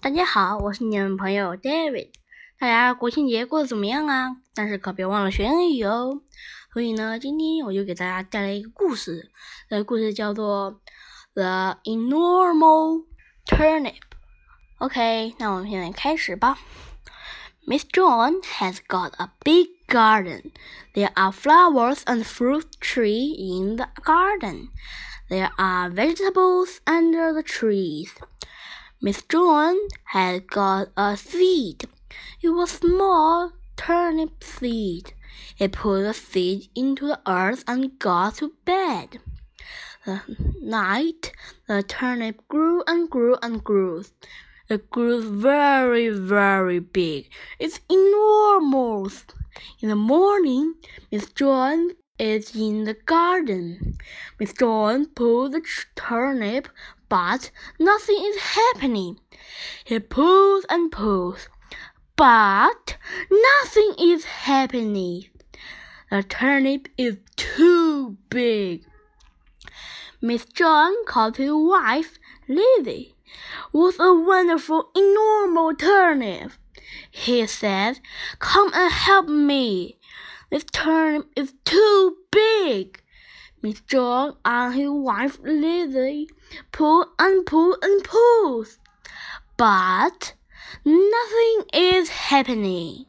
大家好，我是你们朋友 David。大家国庆节过得怎么样啊？但是可别忘了学英语哦。所以呢，今天我就给大家带来一个故事。这个故事叫做《The Enormous Turnip》。OK，那我们现在开始吧。Miss John has got a big garden. There are flowers and fruit tree in the garden. There are vegetables under the trees. Miss John had got a seed. It was a small turnip seed. He put the seed into the earth and got to bed. The night the turnip grew and grew and grew. It grew very, very big. It's enormous. In the morning, Miss John is in the garden. Miss John pulled the turnip but nothing is happening. He pulls and pulls, but nothing is happening. The turnip is too big. Miss John called his wife, Lizzie. What a wonderful, enormous turnip! He said, Come and help me. This turnip is too big. Miss John and his wife Lizzie pull and pull and pull, but nothing is happening.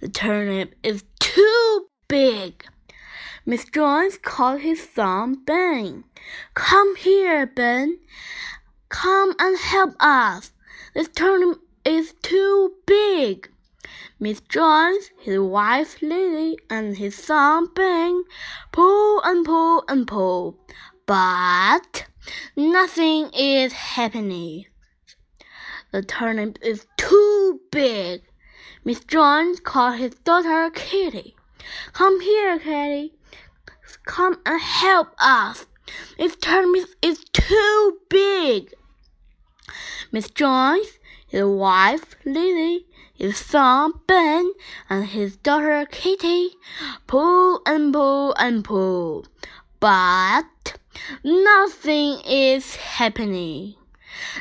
The turnip is too big. Miss Jones called his son Ben. Come here, Ben. Come and help us. This turnip is too big. Miss Jones, his wife Lily, and his son Ben pull and pull and pull, but nothing is happening. The turnip is too big. Miss Jones called his daughter Kitty. Come here, Kitty. Come and help us. This turnip is too big. Miss Jones, his wife Lily, his son Ben and his daughter Kitty pull and pull and pull, but nothing is happening.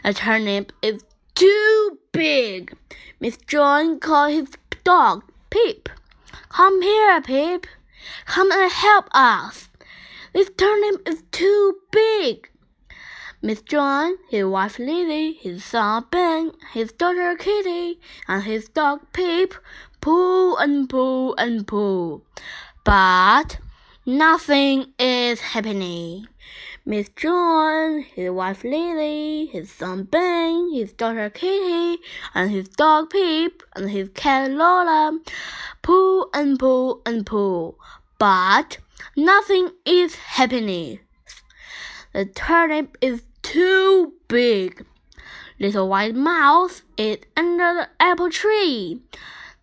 The turnip is too big. Miss John called his dog Pip. Come here, Pip. Come and help us. This turnip is too big. Miss John, his wife Lily, his son Ben, his daughter Kitty, and his dog Pip pull and pull and pull, but nothing is happening. Miss John, his wife Lily, his son Ben, his daughter Kitty, and his dog Pip, and his cat Lola pull and pull and pull, but nothing is happening. The turnip is too big. Little White Mouse is under the apple tree.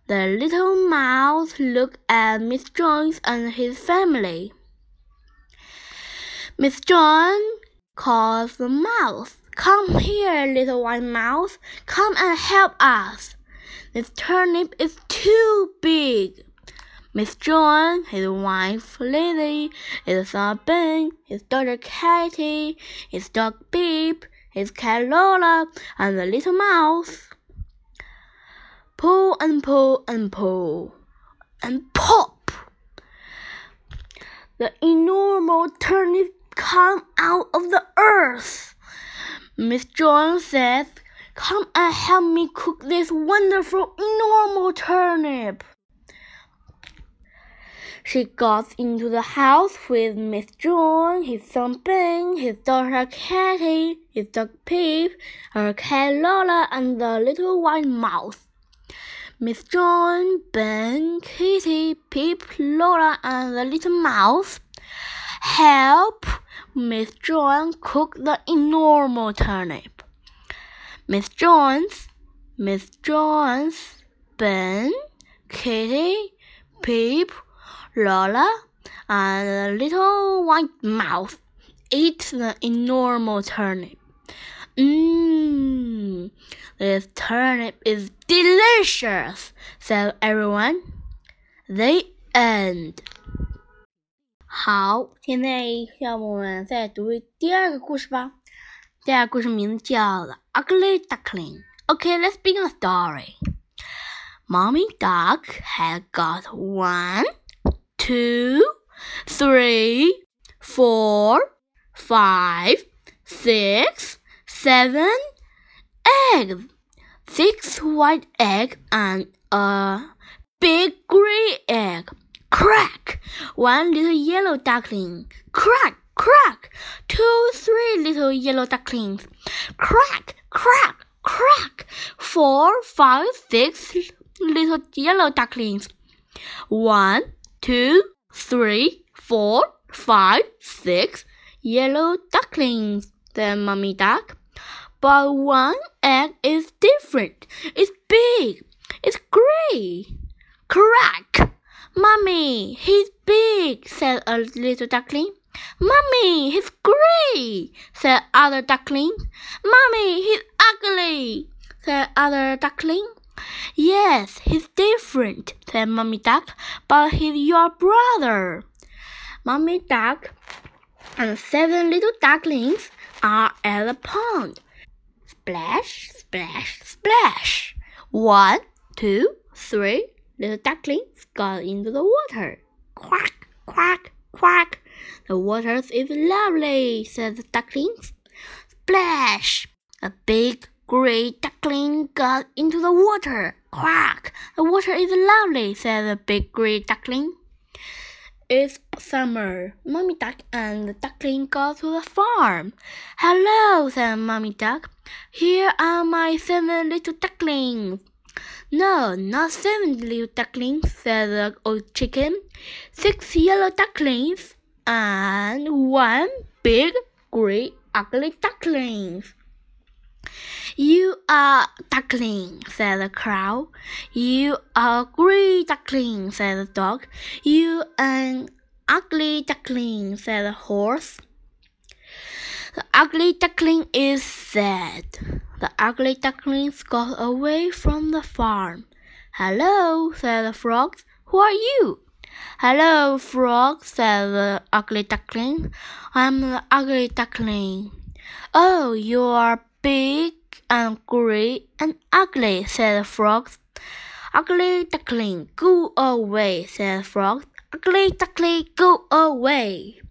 The little mouse looked at Miss Jones and his family. Miss Jones calls the mouse. Come here, little white mouse. Come and help us. This turnip is too big. Miss John, his wife Lily, his son Ben, his daughter Katy, his dog Beep, his cat Lola, and the little mouse. Pull and pull and pull, and pop! The enormous turnip come out of the earth. Miss John says, Come and help me cook this wonderful enormous turnip. She got into the house with Miss John, his son Ben, his daughter Katy, his dog Pip, her cat Lola, and the little white mouse. Miss John, Ben, Kitty, Pip, Lola, and the little mouse help Miss John cook the enormous turnip. Miss Jones, Miss Jones, Ben, Kitty, Pip, Lola and the little white mouse ate the enormous turnip. Mmm, this turnip is delicious, said everyone. The end. 好，现在让我们再读第二个故事吧。第二个故事名字叫《The Ugly Duckling》。 Okay, let's begin the story. Mommy duck had got one, two, three, four, five, six, seven eggs. Six white eggs and a big gray egg. Crack! One little yellow duckling. Crack! Crack! Two, three little yellow ducklings. Crack! Crack! Crack! Four, five, six little yellow ducklings. One, two, three, four, five, six yellow ducklings, said Mummy Duck. But one egg is different. It's big. It's gray. Crack! Mummy, he's big, said a little duckling. Mummy, he's gray, said other duckling. Mummy, he's ugly, said other duckling. Yes, he's different, said Mummy Duck, but he's your brother. Mummy Duck and seven little ducklings are at the pond. Splash, splash, splash. One, two, three little ducklings got into the water. Quack, quack, quack. The water is lovely, said the ducklings. Splash! A big gray duckling got into the water. Quack! The water is lovely, said the big gray duckling. It's summer. Mummy Duck and the duckling go to the farm. Hello, said Mummy Duck. Here are my seven little ducklings. No, not seven little ducklings, said the old chicken. Six yellow ducklings and one big, gray, ugly duckling. You are duckling, said the crow. You are gray duckling, said the dog. You an ugly duckling, said the horse. The ugly duckling is sad. The ugly ducklings got away from the farm. Hello, said the frogs. Who are you? Hello, frog, said the ugly duckling. I'm the ugly duckling. Oh, you are big and gray and ugly, said the frog. Ugly duckling, go away, said the frog. Ugly duckling, go away.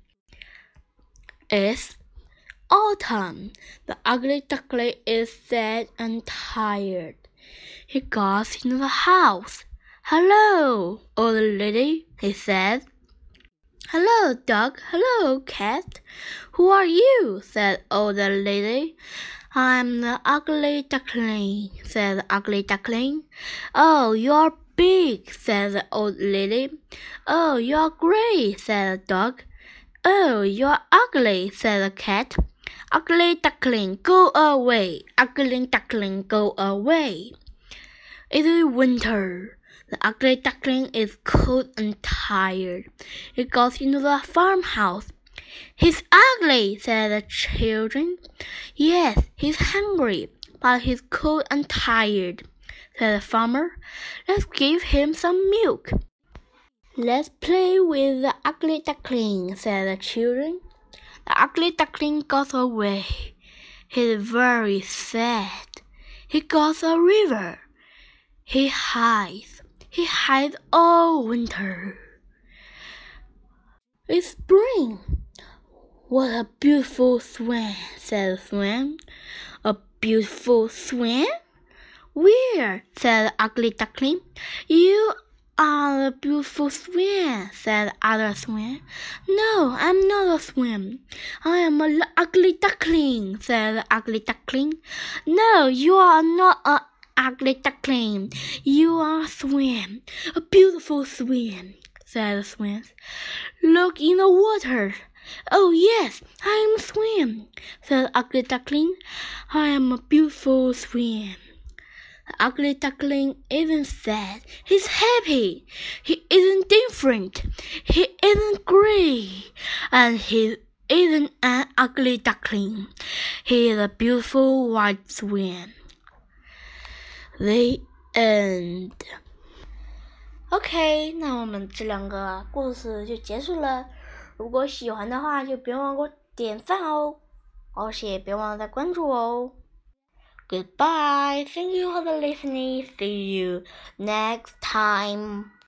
It's autumn. The ugly duckling is sad and tired. He goes into the house. Hello, old lady, he said. Hello, dog. Hello, cat. Who are you? said old lady. I'm the ugly duckling, said the ugly duckling. Oh, you're big, said the old lady. Oh, you're gray, said the dog. Oh, you're ugly, said the cat. Ugly duckling, go away. Ugly duckling, go away. It is winter. The ugly duckling is cold and tired. It goes into the farmhouse. He's ugly, said the children. Yes, he's hungry, but he's cold and tired, said the farmer. Let's give him some milk. Let's play with the ugly duckling, said the children. The ugly duckling goes away. He's very sad. He goes a river. He hides. He hides all winter. It's spring. What a beautiful swan, said the swan. A beautiful swan? Where? said the ugly duckling. You are a beautiful swan, said the other swan. No, I'm not a swan. I am an ugly duckling, said the ugly duckling. No, you are not a ugly duckling. You are a swan, a beautiful swan, said the swan. Look in the water. Oh, yes, I am a swan, said the ugly duckling. I am a beautiful swan. The ugly duckling isn't sad. He's happy. He isn't different. He isn't gray. And he isn't an ugly duckling. He is a beautiful white swan. The end. OK，那我们这两个故事就结束了。 如果喜欢的话，就别忘给我点赞哦，而且别忘了再关注我哦。Goodbye. Thank you for the listening. See you next time.